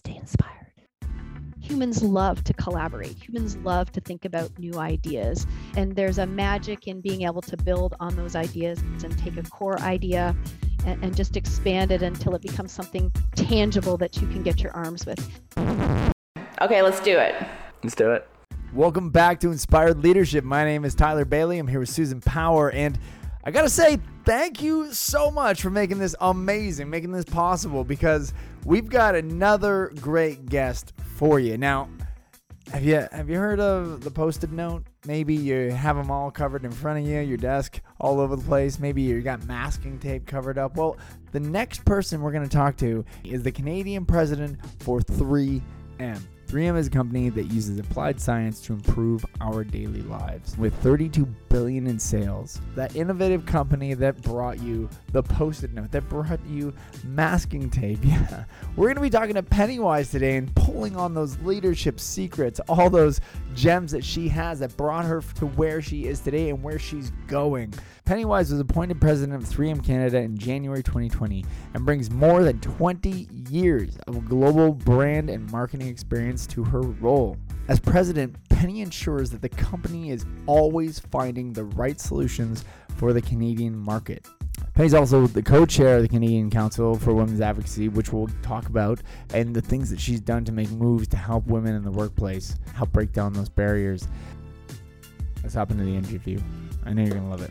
stay inspired. Humans love to collaborate. Humans love to think about new ideas. And there's a magic in being able to build on those ideas and take a core idea and, and just expand it until it becomes something tangible that you can get your arms with. Okay, let's do it. Let's do it. Welcome back to Inspired Leadership. My name is Tyler Bailey. I'm here with Susan Power. And I got to say, thank you so much for making this amazing, making this possible because we've got another great guest for you. Now, have you have you heard of the post-it note? Maybe you have them all covered in front of you, your desk, all over the place. Maybe you got masking tape covered up. Well, the next person we're to talk to is the Canadian president for 3M. 3M is a company that uses applied science to improve our daily lives. With 32 billion in sales, that innovative company that brought you the post-it note, that brought you masking tape. Yeah. We're going to be talking to Penny Wise today and pulling on those leadership secrets, all those gems that she has that brought her to where she is today and where she's going. Penny Wise was appointed president of 3M Canada in January 2020 and brings more than 20 years of global brand and marketing experience to her role. As president, Penny ensures that the company is always finding the right solutions for the Canadian market. Penny's also the co chair of the Canadian Council for Women's Advocacy, which we'll talk about, and the things that she's done to make moves to help women in the workplace, help break down those barriers. Let's hop into the interview. I know you're going to love it.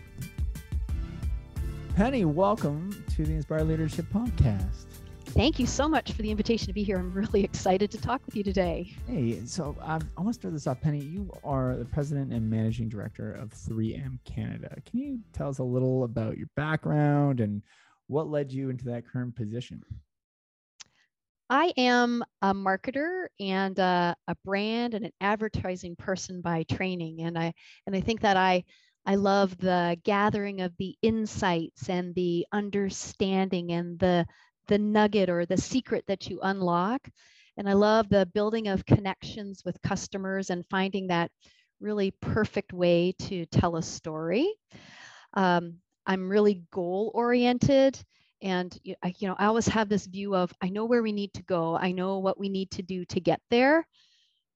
Penny, welcome to the Inspired Leadership Podcast. Thank you so much for the invitation to be here. I'm really excited to talk with you today. Hey, so um, I want to start this off. Penny, you are the president and managing director of 3M Canada. Can you tell us a little about your background and what led you into that current position? I am a marketer and a, a brand and an advertising person by training, and I and I think that I I love the gathering of the insights and the understanding and the the nugget or the secret that you unlock. And I love the building of connections with customers and finding that really perfect way to tell a story. Um, I'm really goal oriented. And you know, I always have this view of I know where we need to go. I know what we need to do to get there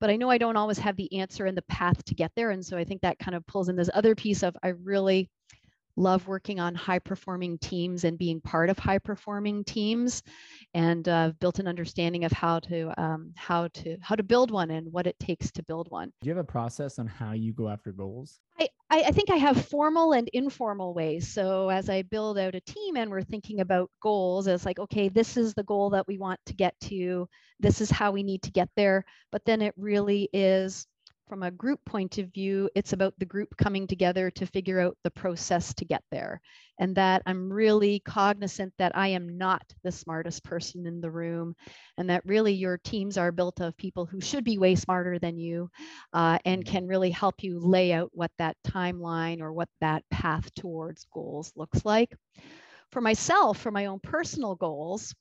but I know I don't always have the answer and the path to get there. And so I think that kind of pulls in this other piece of I really love working on high performing teams and being part of high performing teams and uh, built an understanding of how to um, how to how to build one and what it takes to build one do you have a process on how you go after goals I, I, I think I have formal and informal ways. So as I build out a team and we're thinking about goals, it's like, okay, this is the goal that we want to get to. This is how we need to get there. But then it really is from a group point of view, it's about the group coming together to figure out the process to get there. And that I'm really cognizant that I am not the smartest person in the room, and that really your teams are built of people who should be way smarter than you uh, and mm-hmm. can really help you lay out what that timeline or what that path towards goals looks like. For myself, for my own personal goals,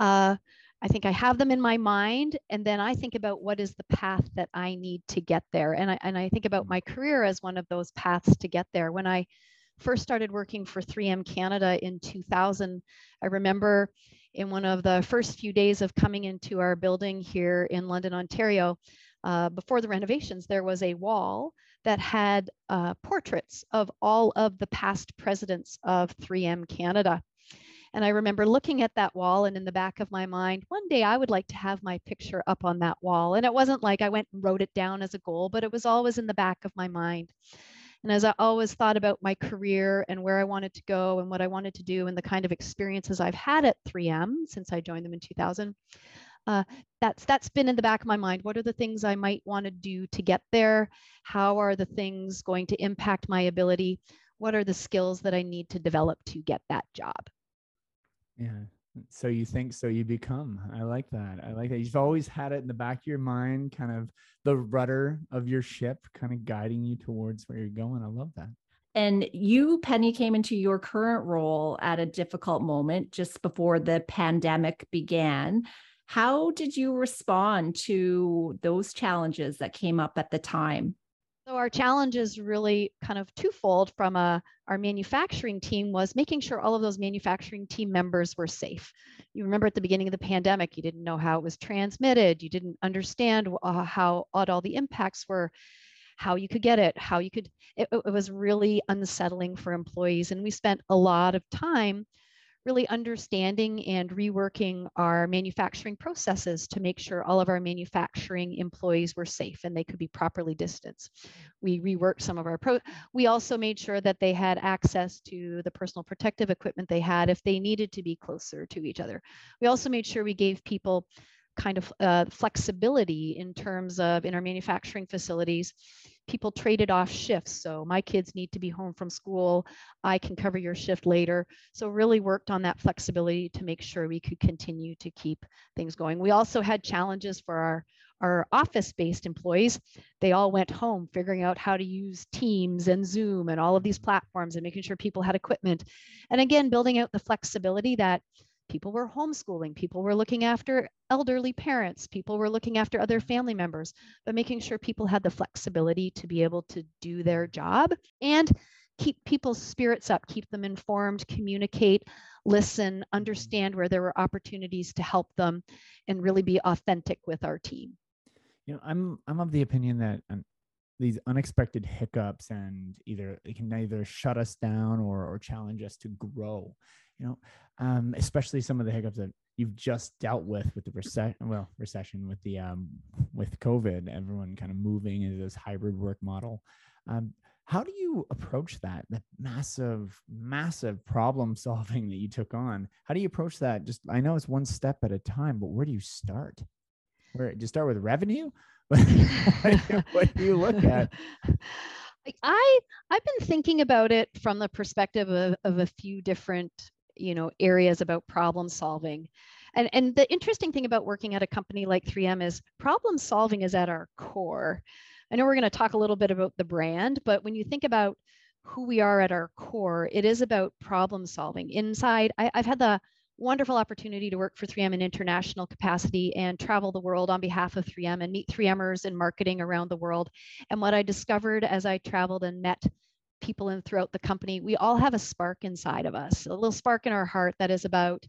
uh, I think I have them in my mind, and then I think about what is the path that I need to get there. And I, and I think about my career as one of those paths to get there. When I first started working for 3M Canada in 2000, I remember in one of the first few days of coming into our building here in London, Ontario, uh, before the renovations, there was a wall that had uh, portraits of all of the past presidents of 3M Canada. And I remember looking at that wall and in the back of my mind, one day I would like to have my picture up on that wall. And it wasn't like I went and wrote it down as a goal, but it was always in the back of my mind. And as I always thought about my career and where I wanted to go and what I wanted to do and the kind of experiences I've had at 3M since I joined them in 2000, uh, that's that's been in the back of my mind. What are the things I might want to do to get there? How are the things going to impact my ability? What are the skills that I need to develop to get that job? Yeah. So you think, so you become. I like that. I like that. You've always had it in the back of your mind, kind of the rudder of your ship, kind of guiding you towards where you're going. I love that. And you, Penny, came into your current role at a difficult moment just before the pandemic began. How did you respond to those challenges that came up at the time? So our challenge is really kind of twofold from a, uh, our manufacturing team was making sure all of those manufacturing team members were safe. You remember at the beginning of the pandemic, you didn't know how it was transmitted. You didn't understand uh, how odd all the impacts were, how you could get it, how you could, it, it was really unsettling for employees. And we spent a lot of time really understanding and reworking our manufacturing processes to make sure all of our manufacturing employees were safe and they could be properly distanced. We reworked some of our pro. We also made sure that they had access to the personal protective equipment they had if they needed to be closer to each other. We also made sure we gave people kind of uh, flexibility in terms of in our manufacturing facilities people traded off shifts. So my kids need to be home from school. I can cover your shift later. So really worked on that flexibility to make sure we could continue to keep things going. We also had challenges for our our office based employees. They all went home figuring out how to use teams and zoom and all of these platforms and making sure people had equipment. And again building out the flexibility that people were homeschooling, people were looking after elderly parents, people were looking after other family members, but making sure people had the flexibility to be able to do their job and keep people's spirits up, keep them informed, communicate, listen, understand where there were opportunities to help them, and really be authentic with our team. You know, I'm I'm of the opinion that um, these unexpected hiccups and either it can either shut us down or or challenge us to grow you know, um, especially some of the hiccups that you've just dealt with with the recession, well, recession with the um, with COVID, everyone kind of moving into this hybrid work model. Um, how do you approach that? That massive, massive problem solving that you took on. How do you approach that? Just I know it's one step at a time, but where do you start? Where do you start with revenue? what do you look at? I I've been thinking about it from the perspective of, of a few different you know areas about problem solving. And and the interesting thing about working at a company like 3m is problem solving is at our core. I know we're going to talk a little bit about the brand but when you think about who we are at our core it is about problem solving. Inside I, i've had the wonderful opportunity to work for 3M in international capacity and travel the world on behalf of 3M and meet 3Mers in marketing around the world. And what I discovered as I traveled and met people in throughout the company, we all have a spark inside of us, a little spark in our heart that is about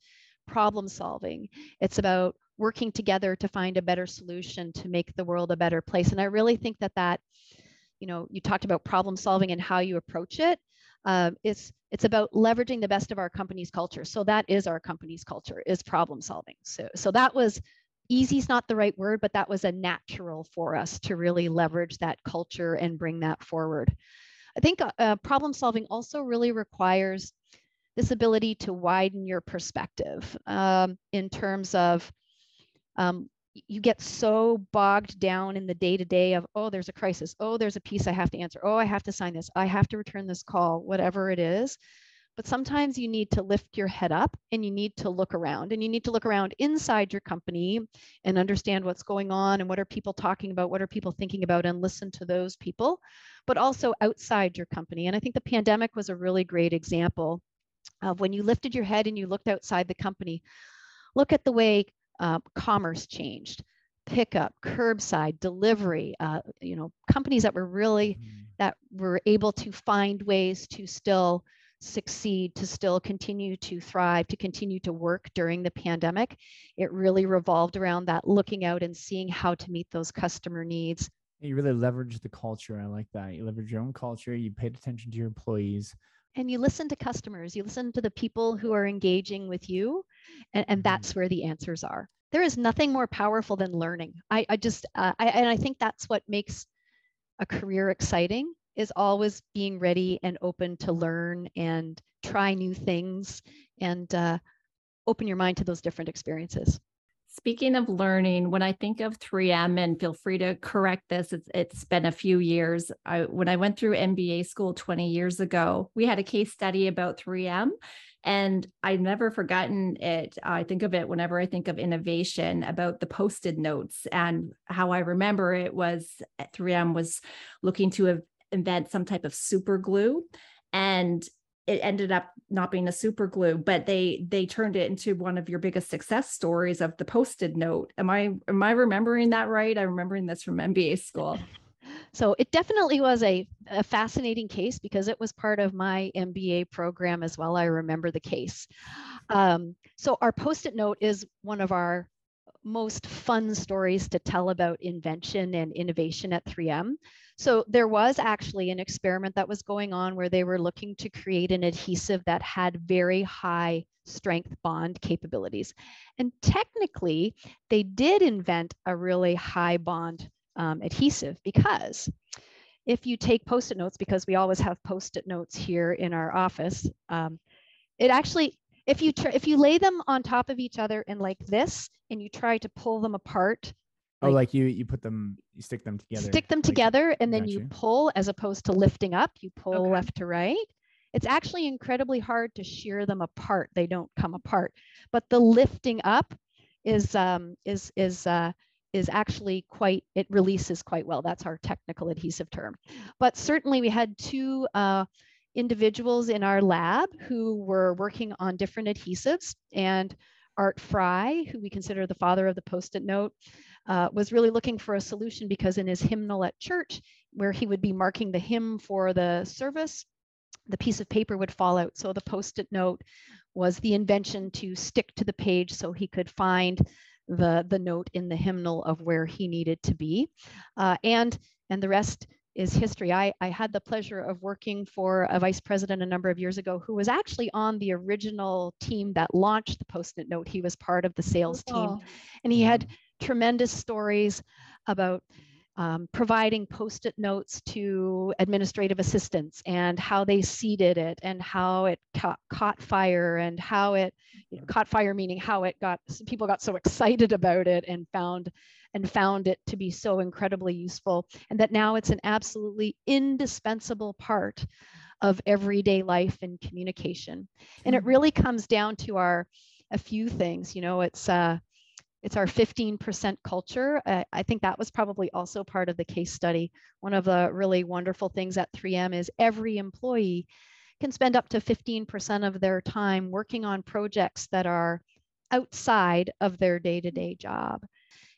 problem solving. It's about working together to find a better solution to make the world a better place. And I really think that that, you know, you talked about problem solving and how you approach it. Um, it's it's about leveraging the best of our company's culture. So that is our company's culture is problem solving. So so that was easy is not the right word, but that was a natural for us to really leverage that culture and bring that forward. I think uh, uh, problem solving also really requires this ability to widen your perspective um, in terms of um, you get so bogged down in the day to day of, oh, there's a crisis. Oh, there's a piece I have to answer. Oh, I have to sign this. I have to return this call, whatever it is. But sometimes you need to lift your head up and you need to look around and you need to look around inside your company and understand what's going on and what are people talking about, what are people thinking about, and listen to those people, but also outside your company. And I think the pandemic was a really great example of when you lifted your head and you looked outside the company. Look at the way uh, commerce changed pickup curbside delivery uh, you know companies that were really mm-hmm. that were able to find ways to still succeed, to still continue to thrive, to continue to work during the pandemic. It really revolved around that looking out and seeing how to meet those customer needs. You really leverage the culture. I like that. You leverage your own culture, you paid attention to your employees. And you listen to customers, you listen to the people who are engaging with you, and, and mm-hmm. that's where the answers are. There is nothing more powerful than learning. I, I just, uh, I, and I think that's what makes a career exciting is always being ready and open to learn and try new things and uh, open your mind to those different experiences. Speaking of learning, when I think of 3M, and feel free to correct this, it's, it's been a few years. I, when I went through MBA school 20 years ago, we had a case study about 3M, and I've never forgotten it. I think of it whenever I think of innovation about the post-it notes. And how I remember it was 3M was looking to invent some type of super glue and it ended up not being a super glue but they they turned it into one of your biggest success stories of the post-it note am i am i remembering that right i'm remembering this from mba school So it definitely was a, a fascinating case because it was part of my MBA program as well. I remember the case. Um, so our post-it note is one of our most fun stories to tell about invention and innovation at 3M. So there was actually an experiment that was going on where they were looking to create an adhesive that had very high strength bond capabilities. And technically, they did invent a really high bond um, adhesive because if you take post-it notes, because we always have post-it notes here in our office, um, it actually if you if you lay them on top of each other and like this, and you try to pull them apart. Oh, like, like you you put them, you stick them together. Stick them like, together, and then you. you pull as opposed to lifting up. You pull okay. left to right. It's actually incredibly hard to shear them apart. They don't come apart, but the lifting up is um, is is uh, is actually quite it releases quite well. That's our technical adhesive term. But certainly we had two. Uh, individuals in our lab who were working on different adhesives and Art Fry, who we consider the father of the post-it note, uh, was really looking for a solution because in his hymnal at church, where he would be marking the hymn for the service, the piece of paper would fall out. So the post-it note was the invention to stick to the page so he could find the, the note in the hymnal of where he needed to be. Uh, and, and the rest is history. I, I had the pleasure of working for a vice president a number of years ago who was actually on the original team that launched the Post-it note. He was part of the sales team, oh. and he had tremendous stories about um, providing post-it notes to administrative assistants and how they seeded it and how it ca- caught fire and how it you know, caught fire meaning how it got people got so excited about it and found and found it to be so incredibly useful, and that now it's an absolutely indispensable part of everyday life and communication. And it mm-hmm. really comes down to our a few things. You know, it's uh, it's our 15% culture. Uh, I think that was probably also part of the case study. One of the really wonderful things at 3M is every employee can spend up to 15% of their time working on projects that are outside of their day to day job.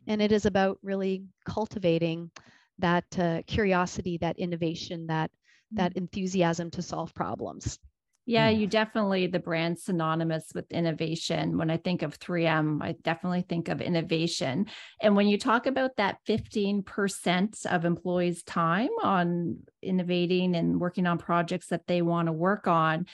And it is about really cultivating that uh, curiosity, that innovation, that that mm. enthusiasm to solve problems. Yeah, mm. you definitely the brand synonymous with innovation. When I think of 3M, I definitely think of innovation. And when you talk about that 15% of employees' time on innovating and working on projects that they want to work on,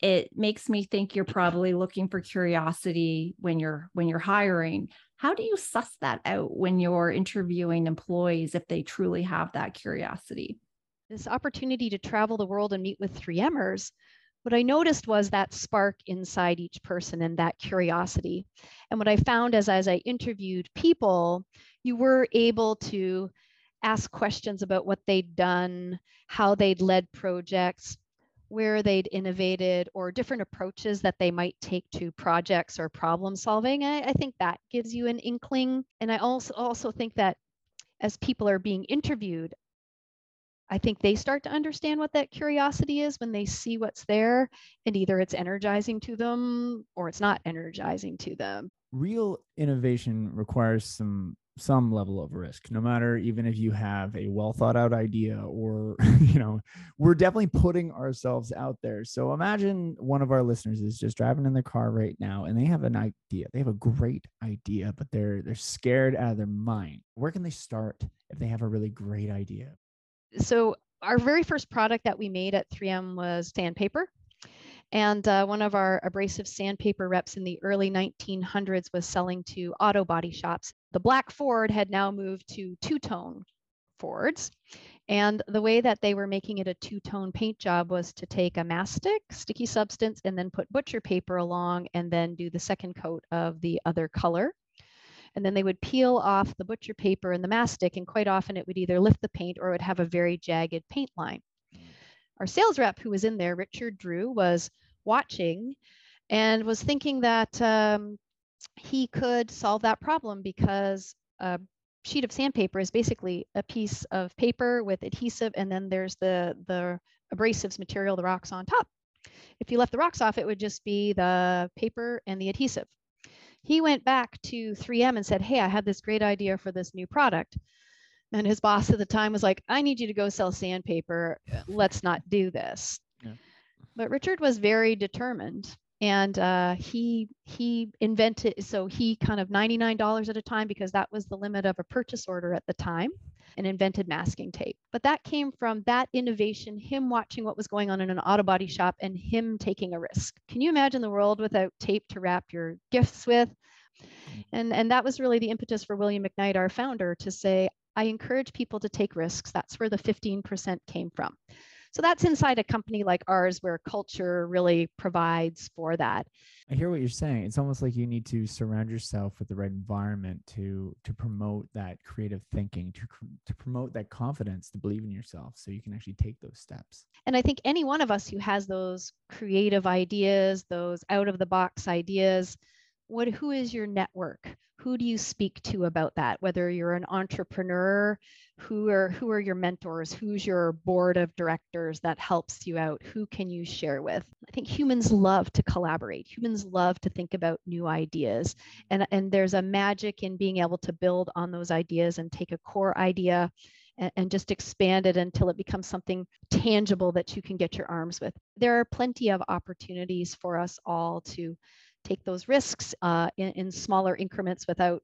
it makes me think you're probably looking for curiosity when you're when you're hiring how do you suss that out when you're interviewing employees if they truly have that curiosity? This opportunity to travel the world and meet with 3Mers, what I noticed was that spark inside each person and that curiosity. And what I found as, as I interviewed people, you were able to ask questions about what they'd done, how they'd led projects, where they'd innovated or different approaches that they might take to projects or problem solving. I, I, think that gives you an inkling. And I also also think that as people are being interviewed, I think they start to understand what that curiosity is when they see what's there, and either it's energizing to them or it's not energizing to them. Real innovation requires some some level of risk no matter even if you have a well thought out idea or you know we're definitely putting ourselves out there. So imagine one of our listeners is just driving in their car right now and they have an idea. They have a great idea but they're they're scared out of their mind. Where can they start if they have a really great idea so our very first product that we made at 3m was sandpaper and uh, one of our abrasive sandpaper reps in the early 1900s was selling to auto body shops. The black Ford had now moved to two tone Fords. And the way that they were making it a two tone paint job was to take a mastic, sticky substance, and then put butcher paper along and then do the second coat of the other color. And then they would peel off the butcher paper and the mastic, and quite often it would either lift the paint or it would have a very jagged paint line our sales rep who was in there, Richard Drew, was watching and was thinking that um, he could solve that problem because a sheet of sandpaper is basically a piece of paper with adhesive, and then there's the the abrasives material, the rocks on top. If you left the rocks off, it would just be the paper and the adhesive. He went back to 3M and said, Hey, I had this great idea for this new product. And his boss at the time was like, I need you to go sell sandpaper. Let's not do this. Yeah. But Richard was very determined and uh, he he invented so he kind of $99 at a time because that was the limit of a purchase order at the time and invented masking tape. But that came from that innovation him watching what was going on in an auto body shop and him taking a risk. Can you imagine the world without tape to wrap your gifts with? And and that was really the impetus for william mcknight our founder to say i encourage people to take risks. That's where the 15% came from so that's inside a company like ours where culture really provides for that. I hear what you're saying. It's almost like you need to surround yourself with the right environment to to promote that creative thinking, to to promote that confidence, to believe in yourself so you can actually take those steps. And I think any one of us who has those creative ideas, those out of the box ideas, what who is your network? who do you speak to about that? Whether you're an entrepreneur who are who are your mentors? Who's your board of directors that helps you out? Who can you share with? I think humans love to collaborate. Humans love to think about new ideas. And and there's a magic in being able to build on those ideas and take a core idea and, just expand it until it becomes something tangible that you can get your arms with. There are plenty of opportunities for us all to take those risks uh, in, in smaller increments without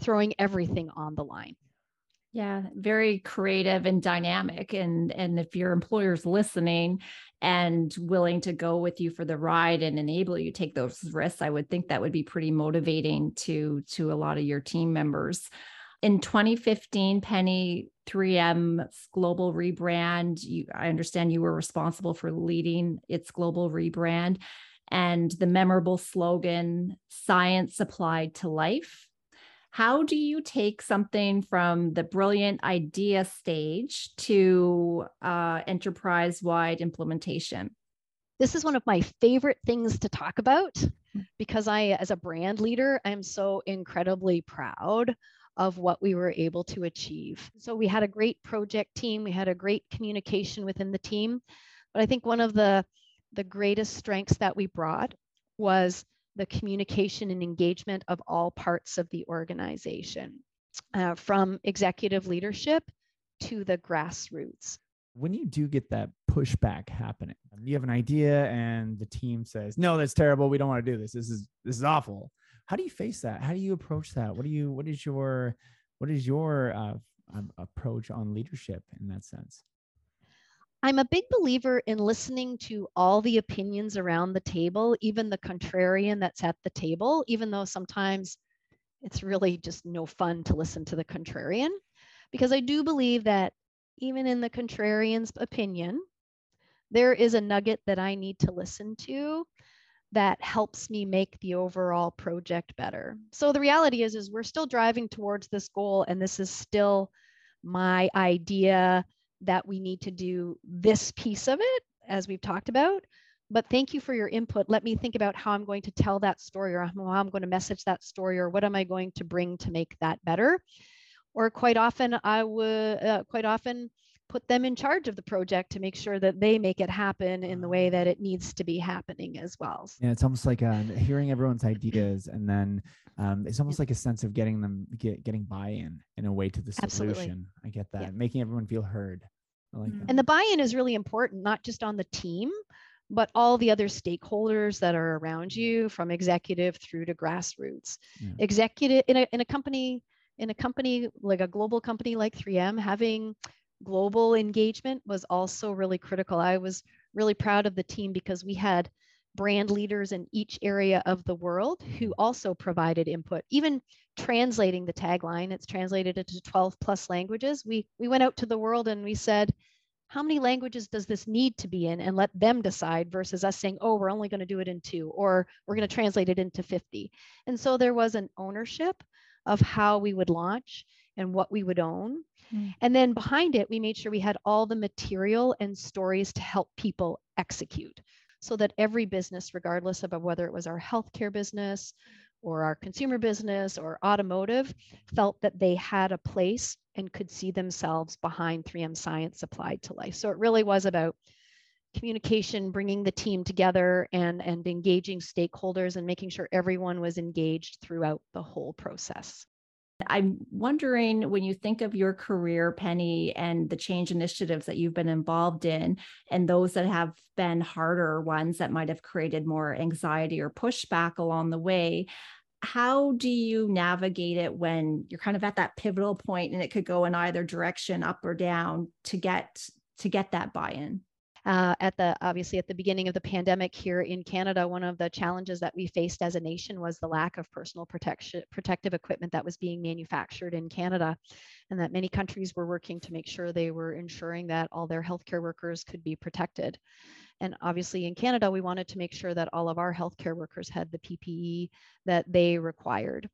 throwing everything on the line. Yeah, very creative and dynamic. And and if your employer's listening and willing to go with you for the ride and enable you take those risks, I would think that would be pretty motivating to to a lot of your team members. In 2015, Penny 3M's global rebrand, you, I understand you were responsible for leading its global rebrand and the memorable slogan, Science Applied to Life. How do you take something from the brilliant idea stage to uh, enterprise wide implementation? This is one of my favorite things to talk about because I, as a brand leader, I'm so incredibly proud of what we were able to achieve. So we had a great project team, we had a great communication within the team. But I think one of the the greatest strengths that we brought was the communication and engagement of all parts of the organization, uh, from executive leadership to the grassroots. When you do get that pushback happening, you have an idea and the team says, "No, that's terrible. We don't want to do this. This is this is awful." How do you face that? How do you approach that? What do you what is your what is your uh, um, approach on leadership in that sense? I'm a big believer in listening to all the opinions around the table, even the contrarian that's at the table, even though sometimes it's really just no fun to listen to the contrarian. Because I do believe that even in the contrarian's opinion, there is a nugget that I need to listen to that helps me make the overall project better. So the reality is is we're still driving towards this goal and this is still my idea that we need to do this piece of it, as we've talked about. But thank you for your input. Let me think about how I'm going to tell that story or how I'm going to message that story or what am I going to bring to make that better. Or quite often, I would uh, quite often put them in charge of the project to make sure that they make it happen in the way that it needs to be happening as well. Yeah, it's almost like uh, hearing everyone's ideas, and then um, it's almost like a sense of getting them get, getting buy-in in a way to the solution. Absolutely. I get that, yeah. making everyone feel heard. I like mm. that. And the buy-in is really important, not just on the team, but all the other stakeholders that are around you, from executive through to grassroots. Yeah. Executive in a in a company in a company like a global company like 3M, having global engagement was also really critical. I was really proud of the team because we had brand leaders in each area of the world who also provided input. Even translating the tagline it's translated into 12 plus languages. We we went out to the world and we said how many languages does this need to be in? And let them decide versus us saying oh we're only going to do it in two or we're going to translate it into 50 and so there was an ownership of how we would launch and what we would own Mm. And then behind it, we made sure we had all the material and stories to help people execute so that every business, regardless of whether it was our healthcare business or our consumer business or automotive, felt that they had a place and could see themselves behind 3M Science applied to life. So it really was about communication, bringing the team together and, and engaging stakeholders and making sure everyone was engaged throughout the whole process. I'm wondering when you think of your career, Penny, and the change initiatives that you've been involved in, and those that have been harder ones that might have created more anxiety or pushback along the way. How do you navigate it when you're kind of at that pivotal point and it could go in either direction, up or down, to get to get that buy-in? Uh, at the obviously at the beginning of the pandemic here in Canada, one of the challenges that we faced as a nation was the lack of personal protection protective equipment that was being manufactured in Canada, and that many countries were working to make sure they were ensuring that all their healthcare workers could be protected. And obviously in Canada, we wanted to make sure that all of our healthcare workers had the PPE that they required.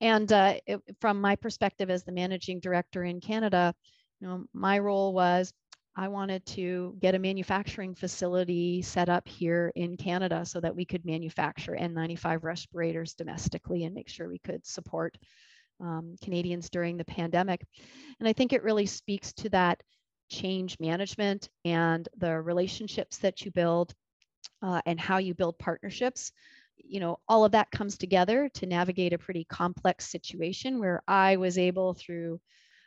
And uh, it, from my perspective as the managing director in Canada, you know, my role was I wanted to get a manufacturing facility set up here in Canada so that we could manufacture N95 respirators domestically and make sure we could support um, Canadians during the pandemic. And I think it really speaks to that change management and the relationships that you build uh, and how you build partnerships. You know, all of that comes together to navigate a pretty complex situation where I was able through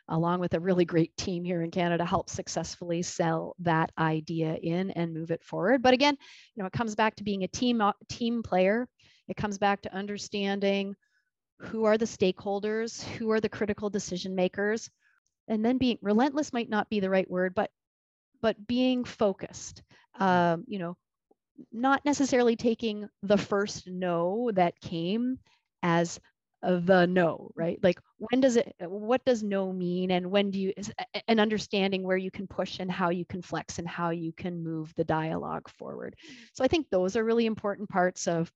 along with a really great team here in Canada, help successfully sell that idea in and move it forward. But again, you know, it comes back to being a team uh, team player. It comes back to understanding who are the stakeholders, who are the critical decision makers, and then being relentless might not be the right word, but but being focused. Um, you know, not necessarily taking the first no that came as the no mm. right? Like when does it uh, what does no mean and when do you and understanding where you can push and how you can flex and how you can move the dialogue forward. Mm. So i think those are really important parts of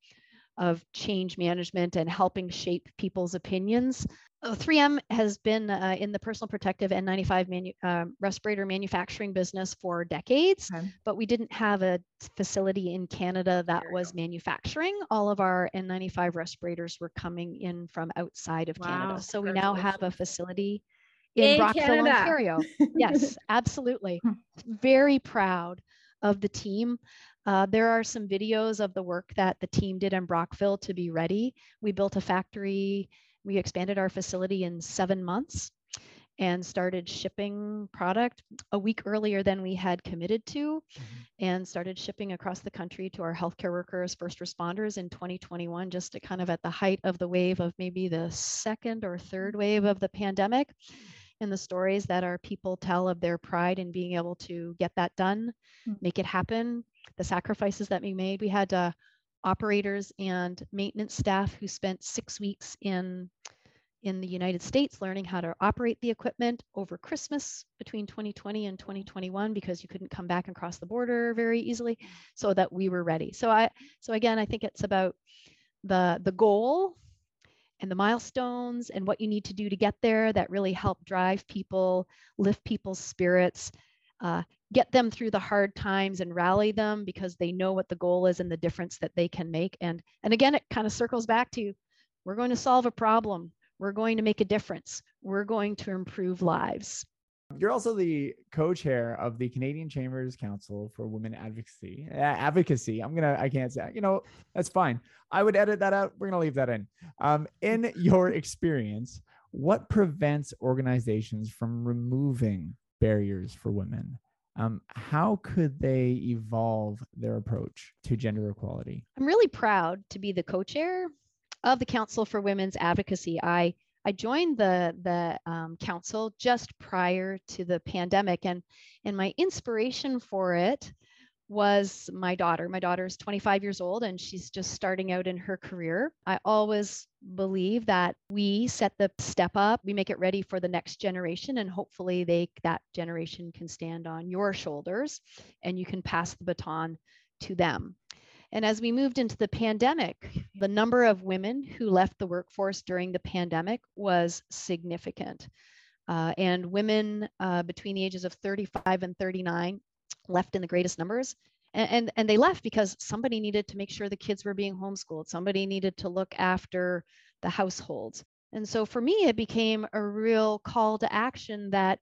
of change management and helping shape people's opinions 3M has been uh, in the personal protective N95 manu- uh, respirator manufacturing business for decades, okay. but we didn't have a facility in Canada that was go. manufacturing. All of our N95 respirators were coming in from outside of wow. Canada. So we now have a facility in, in Brockville, Canada. Ontario. yes, absolutely. Hmm. Very proud of the team. Uh, there are some videos of the work that the team did in Brockville to be ready. We built a factory we expanded our facility in seven months and started shipping product a week earlier than we had committed to mm-hmm. and started shipping across the country to our healthcare workers first responders in 2021 just to kind of at the height of the wave of maybe the second or third wave of the pandemic and the stories that our people tell of their pride in being able to get that done mm-hmm. make it happen the sacrifices that we made we had uh, operators and maintenance staff who spent six weeks in in the United States learning how to operate the equipment over Christmas between 2020 and 2021 because you couldn't come back and cross the border very easily so that we were ready. So I so again I think it's about the the goal and the milestones and what you need to do to get there that really help drive people, lift people's spirits, uh, get them through the hard times and rally them because they know what the goal is and the difference that they can make. And, and again, it kind of circles back to we're going to solve a problem. We're going to make a difference. We're going to improve lives. You're also the co-chair of the Canadian Chambers Council for Women Advocacy. advocacy. I'm gonna. I can't say. You know, that's fine. I would edit that out. We're gonna leave that in. Um, in your experience, what prevents organizations from removing barriers for women? Um, how could they evolve their approach to gender equality? I'm really proud to be the co-chair of the Council for Women's Advocacy. I I joined the the um, council just prior to the pandemic, and and my inspiration for it was my daughter. My daughter is 25 years old and she's just starting out in her career. I always believe that we set the step up, we make it ready for the next generation and hopefully they that generation can stand on your shoulders and you can pass the baton to them. And as we moved into the pandemic, the number of women who left the workforce during the pandemic was significant. Uh, and women uh, between the ages of 35 and 39 left in the greatest numbers. And, and, and they left because somebody needed to make sure the kids were being homeschooled. Somebody needed to look after the households. And so for me, it became a real call to action that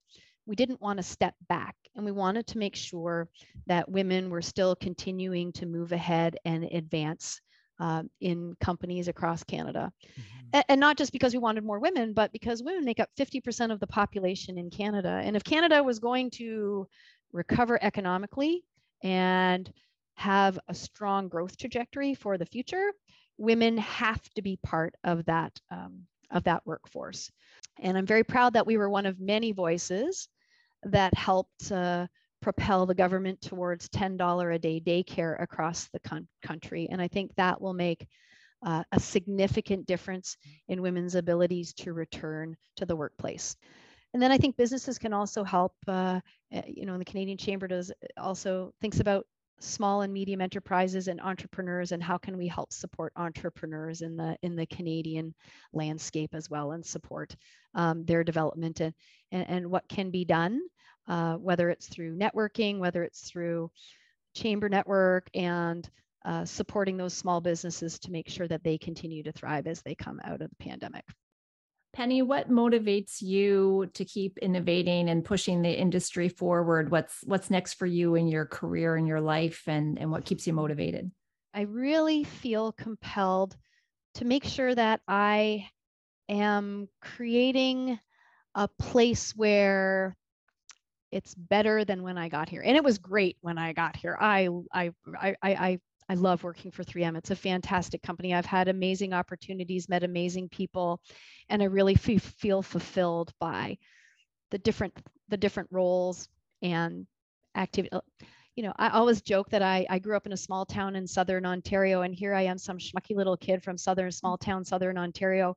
we didn't want to step back and we wanted to make sure that women were still continuing to move ahead and advance uh, in companies across Canada. Mm-hmm. And, and not just because we wanted more women, but because women make up 50% of the population in Canada. And if Canada was going to recover economically and have a strong growth trajectory for the future, women have to be part of that um, of that workforce. And I'm very proud that we were one of many voices that helped uh, propel the government towards $10 a day daycare across the con- country. And I think that will make uh, a significant difference in women's abilities to return to the workplace. And then I think businesses can also help. Uh, eh, you know, the Canadian Chamber does also thinks about small and medium enterprises and entrepreneurs and how can we help support entrepreneurs in the in the Canadian landscape as well and support um, their development and, and, and what can be done uh, whether it's through networking whether it's through chamber network and uh, supporting those small businesses to make sure that they continue to thrive as they come out of the pandemic. Penny, what motivates you to keep innovating and pushing the industry forward? What's what's next for you in your career and your life and, and what keeps you motivated? I really feel compelled to make sure that I am creating a place where it's better than when I got here. And it was great when I got here. I I I I I love working for 3M. It's a fantastic company. I've had amazing opportunities, met amazing people, and I really f- feel fulfilled by the different the different roles and activity. Uh, you know, I always joke that I, I grew up in a small town in southern Ontario, and here I am, some schmucky little kid from southern small town southern Ontario,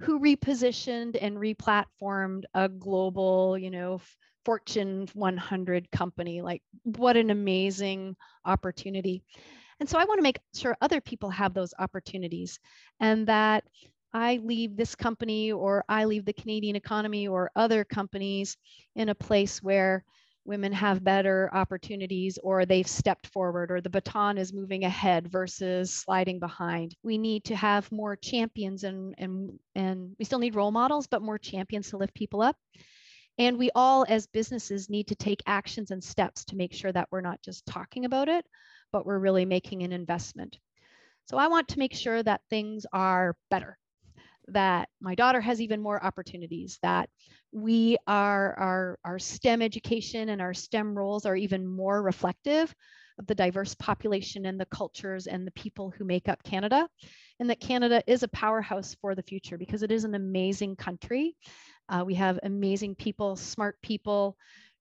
who repositioned and replatformed a global, you know, Fortune 100 company. Like, what an amazing opportunity. And so I want to make sure other people have those opportunities and that I leave this company or I leave the Canadian economy or other companies in a place where women have better opportunities or they've stepped forward or the baton is moving ahead versus sliding behind. We need to have more champions and and and we still need role models but more champions to lift people up. And we all as businesses need to take actions and steps to make sure that we're not just talking about it, but we're really making an investment. So I want to make sure that things are better, that my daughter has even more opportunities, that we are our, our STEM education and our STEM roles are even more reflective of the diverse population and the cultures and the people who make up Canada, and that Canada is a powerhouse for the future because it is an amazing country. Uh, we have amazing people, smart people,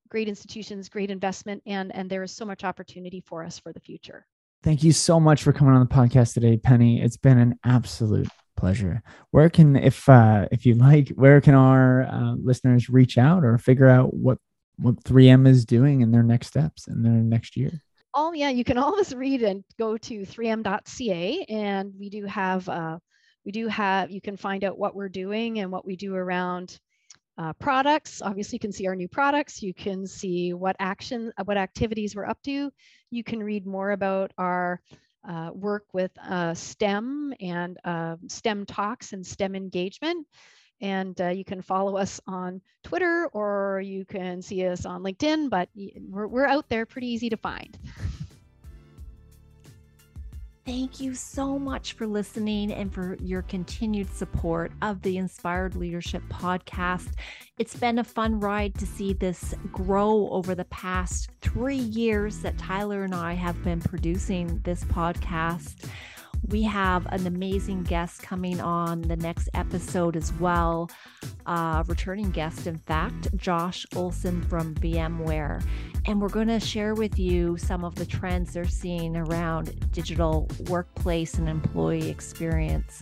great institutions, great investment, and and there is so much opportunity for us for the future. Thank you so much for coming on the podcast today, Penny. It's been an absolute pleasure. Where can, if uh, if you like, where can our uh, listeners reach out or figure out what what 3M is doing in their next steps in their next year? Oh yeah, you can always read and go to 3m.ca, and we do have uh, we do have you can find out what we're doing and what we do around uh, products. Obviously, you can see our new products. You can see what action, what activities we're up to. You can read more about our uh, work with uh, STEM and uh, STEM talks and STEM engagement. And uh, you can follow us on Twitter or you can see us on LinkedIn, but we're, we're out there pretty easy to find. Thank you so much for listening and for your continued support of the Inspired Leadership Podcast. It's been a fun ride to see this grow over the past three years that Tyler and I have been producing this podcast. We have an amazing guest coming on the next episode as well. Uh, returning guest, in fact, Josh Olson from VMware. And we're going to share with you some of the trends they're seeing around digital workplace and employee experience.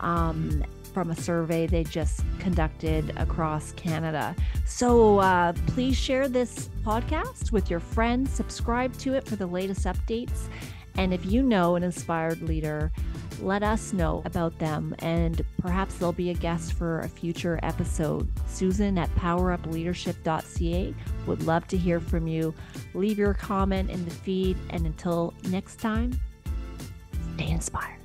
Um, from a survey they just conducted across Canada. So uh, please share this podcast with your friends, subscribe to it for the latest updates, and if you know an inspired leader, let us know about them and perhaps they'll be a guest for a future episode. Susan at powerupleadership.ca would love to hear from you. Leave your comment in the feed, and until next time, stay inspired.